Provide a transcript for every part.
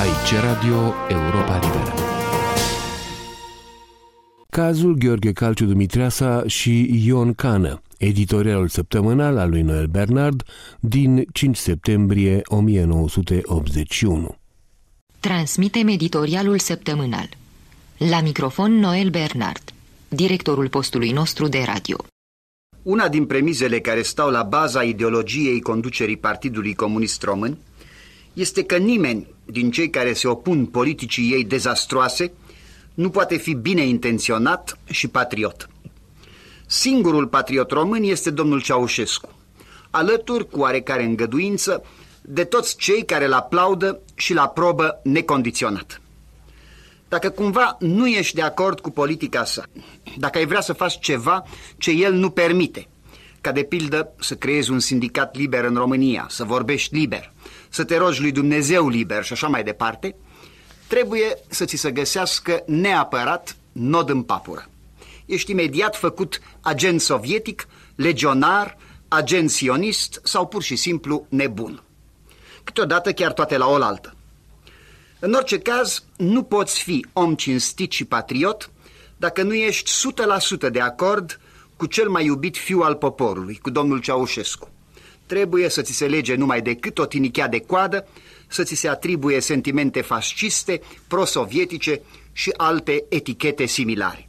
Aici Radio Europa Liberă. Cazul Gheorghe Calciu Dumitreasa și Ion Cană, editorialul săptămânal al lui Noel Bernard din 5 septembrie 1981. Transmitem editorialul săptămânal. La microfon Noel Bernard, directorul postului nostru de radio. Una din premizele care stau la baza ideologiei conducerii Partidului Comunist Român este că nimeni din cei care se opun politicii ei dezastroase nu poate fi bine intenționat și patriot. Singurul patriot român este domnul Ceaușescu, alături cu oarecare îngăduință de toți cei care îl aplaudă și îl aprobă necondiționat. Dacă cumva nu ești de acord cu politica sa, dacă ai vrea să faci ceva ce el nu permite, ca de pildă să creezi un sindicat liber în România, să vorbești liber, să te rogi lui Dumnezeu liber și așa mai departe, trebuie să ți se găsească neapărat nod în papură. Ești imediat făcut agent sovietic, legionar, agent sionist sau pur și simplu nebun. Câteodată chiar toate la oaltă. În orice caz, nu poți fi om cinstit și patriot dacă nu ești 100% de acord cu cel mai iubit fiu al poporului, cu domnul Ceaușescu. Trebuie să ți se lege numai decât o tinichea de coadă, să ți se atribuie sentimente fasciste, prosovietice și alte etichete similare.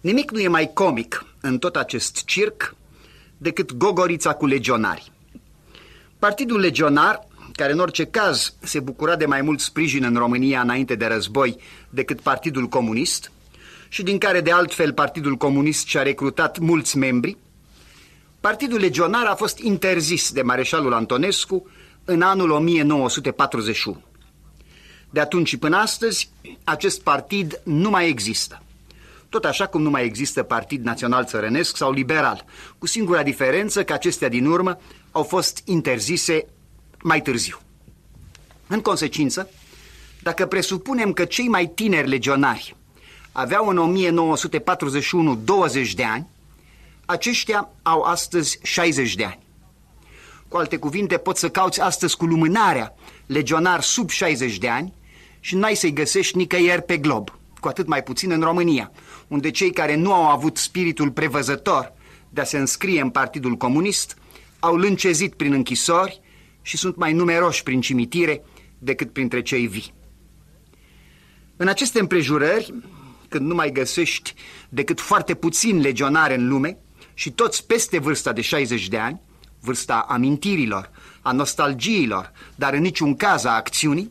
Nimic nu e mai comic în tot acest circ decât gogorița cu legionari. Partidul legionar care în orice caz se bucura de mai mult sprijin în România înainte de război decât Partidul Comunist și din care de altfel Partidul Comunist și-a recrutat mulți membri, Partidul Legionar a fost interzis de Mareșalul Antonescu în anul 1941. De atunci și până astăzi, acest partid nu mai există. Tot așa cum nu mai există Partid Național Țărănesc sau Liberal, cu singura diferență că acestea din urmă au fost interzise mai târziu. În consecință, dacă presupunem că cei mai tineri legionari aveau în 1941 20 de ani, aceștia au astăzi 60 de ani. Cu alte cuvinte, poți să cauți astăzi cu lumânarea legionar sub 60 de ani și n-ai să-i găsești nicăieri pe glob, cu atât mai puțin în România, unde cei care nu au avut spiritul prevăzător de a se înscrie în Partidul Comunist au lâncezit prin închisori și sunt mai numeroși prin cimitire decât printre cei vii. În aceste împrejurări, când nu mai găsești decât foarte puțini legionari în lume și toți peste vârsta de 60 de ani, vârsta amintirilor, a nostalgiilor, dar în niciun caz a acțiunii,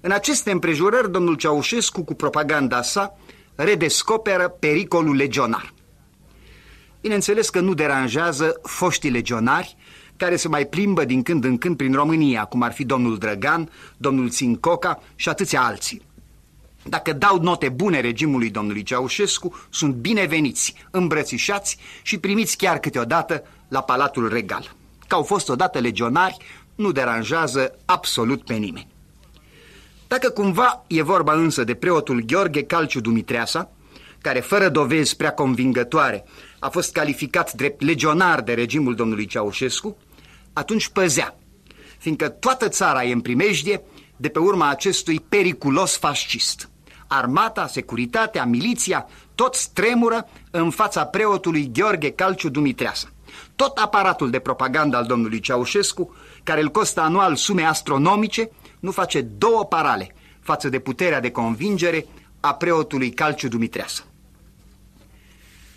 în aceste împrejurări, domnul Ceaușescu, cu propaganda sa, redescoperă pericolul legionar. Bineînțeles că nu deranjează foștii legionari care se mai plimbă din când în când prin România, cum ar fi domnul Drăgan, domnul Țincoca și atâția alții. Dacă dau note bune regimului domnului Ceaușescu, sunt bineveniți, îmbrățișați și primiți chiar câteodată la Palatul Regal. Că au fost odată legionari, nu deranjează absolut pe nimeni. Dacă cumva e vorba însă de preotul Gheorghe Calciu Dumitreasa, care fără dovezi prea convingătoare a fost calificat drept legionar de regimul domnului Ceaușescu, atunci păzea, fiindcă toată țara e în primejdie de pe urma acestui periculos fascist. Armata, securitatea, miliția, toți tremură în fața preotului Gheorghe Calciu Dumitreasa. Tot aparatul de propagandă al domnului Ceaușescu, care îl costă anual sume astronomice, nu face două parale față de puterea de convingere a preotului Calciu Dumitreasa.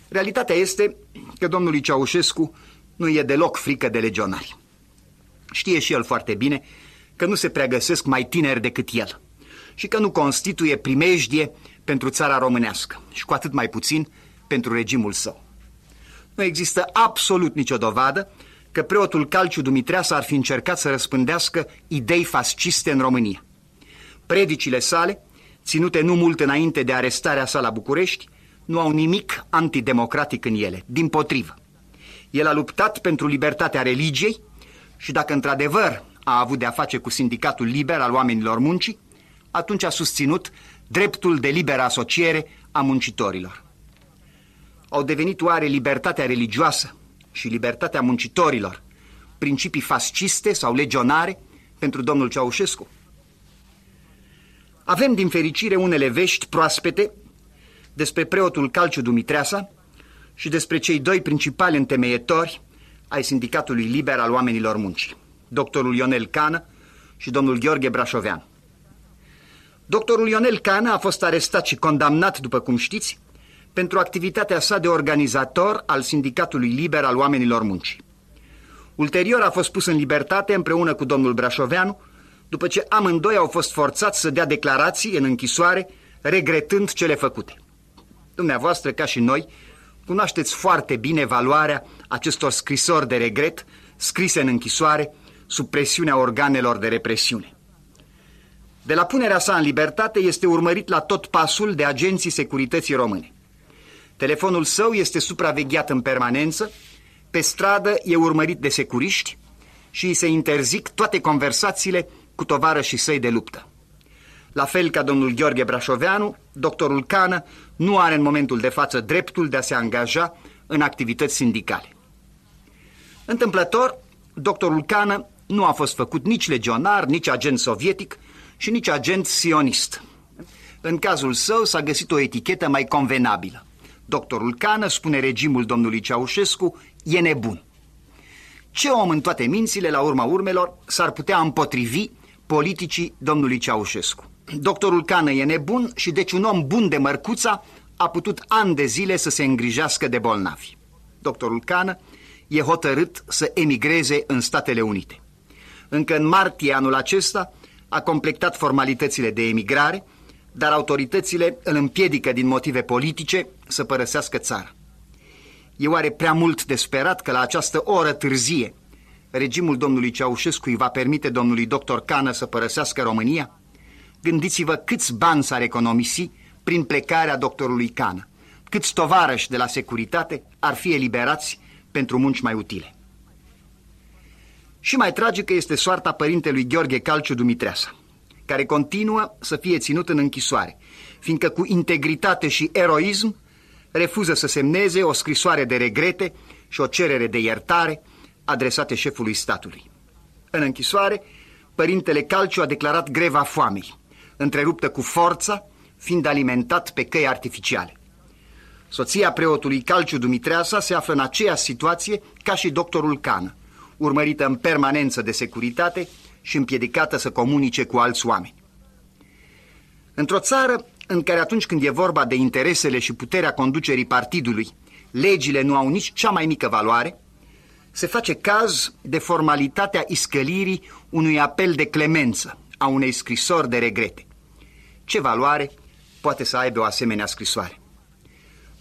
Realitatea este că domnului Ceaușescu nu e deloc frică de legionari. Știe și el foarte bine că nu se pregăsesc mai tineri decât el și că nu constituie primejdie pentru țara românească și cu atât mai puțin pentru regimul său. Nu există absolut nicio dovadă că preotul Calciu Dumitreasa ar fi încercat să răspândească idei fasciste în România. Predicile sale, ținute nu mult înainte de arestarea sa la București, nu au nimic antidemocratic în ele, din potrivă. El a luptat pentru libertatea religiei și dacă într-adevăr a avut de-a face cu sindicatul liber al oamenilor muncii, atunci a susținut dreptul de liberă asociere a muncitorilor. Au devenit oare libertatea religioasă și libertatea muncitorilor principii fasciste sau legionare pentru domnul Ceaușescu? Avem din fericire unele vești proaspete despre preotul Calciu Dumitreasa și despre cei doi principali întemeietori ai Sindicatului Liber al Oamenilor Muncii, doctorul Ionel Cană și domnul Gheorghe Brașovean. Doctorul Ionel Cană a fost arestat și condamnat, după cum știți, pentru activitatea sa de organizator al Sindicatului Liber al Oamenilor Muncii. Ulterior a fost pus în libertate împreună cu domnul Brașoveanu, după ce amândoi au fost forțați să dea declarații în închisoare, regretând cele făcute. Dumneavoastră, ca și noi, cunoașteți foarte bine valoarea acestor scrisori de regret scrise în închisoare sub presiunea organelor de represiune. De la punerea sa în libertate este urmărit la tot pasul de agenții securității române. Telefonul său este supravegheat în permanență, pe stradă e urmărit de securiști și îi se interzic toate conversațiile cu tovarășii săi de luptă. La fel ca domnul Gheorghe Brașoveanu, doctorul Cană nu are în momentul de față dreptul de a se angaja în activități sindicale. Întâmplător, doctorul Cană nu a fost făcut nici legionar, nici agent sovietic și nici agent sionist. În cazul său s-a găsit o etichetă mai convenabilă. Doctorul Cană, spune regimul domnului Ceaușescu, e nebun. Ce om în toate mințile, la urma urmelor, s-ar putea împotrivi politicii domnului Ceaușescu? Doctorul Cană e nebun și deci un om bun de mărcuța a putut ani de zile să se îngrijească de bolnavi. Doctorul Cană e hotărât să emigreze în Statele Unite. Încă în martie anul acesta a completat formalitățile de emigrare, dar autoritățile îl împiedică din motive politice să părăsească țara. E oare prea mult de sperat că la această oră târzie regimul domnului Ceaușescu îi va permite domnului doctor Cană să părăsească România? Gândiți-vă câți bani s-ar economisi prin plecarea doctorului Cană. Câți tovarăși de la securitate ar fi eliberați pentru munci mai utile. Și mai tragică este soarta părintelui Gheorghe Calciu Dumitreasa, care continuă să fie ținut în închisoare, fiindcă cu integritate și eroism refuză să semneze o scrisoare de regrete și o cerere de iertare adresate șefului statului. În închisoare, părintele Calciu a declarat greva foamei, întreruptă cu forța, fiind alimentat pe căi artificiale. Soția preotului Calciu Dumitreasa se află în aceeași situație ca și doctorul Cană, urmărită în permanență de securitate și împiedicată să comunice cu alți oameni. Într-o țară în care atunci când e vorba de interesele și puterea conducerii partidului, legile nu au nici cea mai mică valoare, se face caz de formalitatea iscălirii unui apel de clemență, a unei scrisori de regrete. Ce valoare poate să aibă o asemenea scrisoare?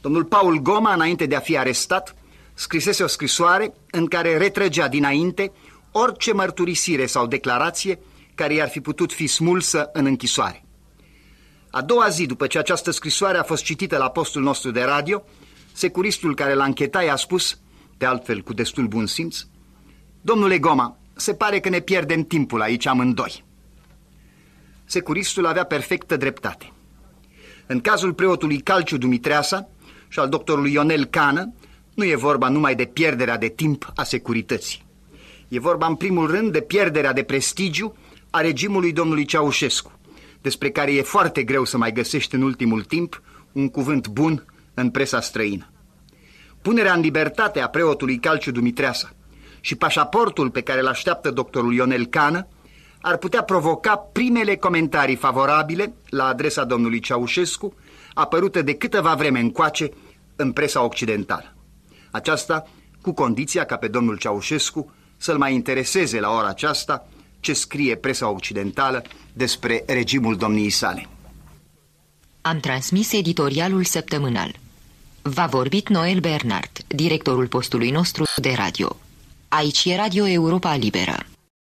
Domnul Paul Goma, înainte de a fi arestat, scrisese o scrisoare în care retrăgea dinainte orice mărturisire sau declarație care i-ar fi putut fi smulsă în închisoare. A doua zi după ce această scrisoare a fost citită la postul nostru de radio, securistul care l-a închetat i-a spus, de altfel cu destul bun simț, Domnule Goma, se pare că ne pierdem timpul aici amândoi. Securistul avea perfectă dreptate. În cazul preotului Calciu Dumitreasa și al doctorului Ionel Cană, nu e vorba numai de pierderea de timp a securității. E vorba în primul rând de pierderea de prestigiu a regimului domnului Ceaușescu, despre care e foarte greu să mai găsești în ultimul timp un cuvânt bun în presa străină. Punerea în libertate a preotului Calciu Dumitreasa și pașaportul pe care îl așteaptă doctorul Ionel Cană ar putea provoca primele comentarii favorabile la adresa domnului Ceaușescu, apărute de câteva vreme încoace în presa occidentală. Aceasta cu condiția ca pe domnul Ceaușescu să-l mai intereseze la ora aceasta ce scrie presa occidentală despre regimul domniei sale. Am transmis editorialul săptămânal. Va vorbit Noel Bernard, directorul postului nostru de radio. Aici e Radio Europa Liberă.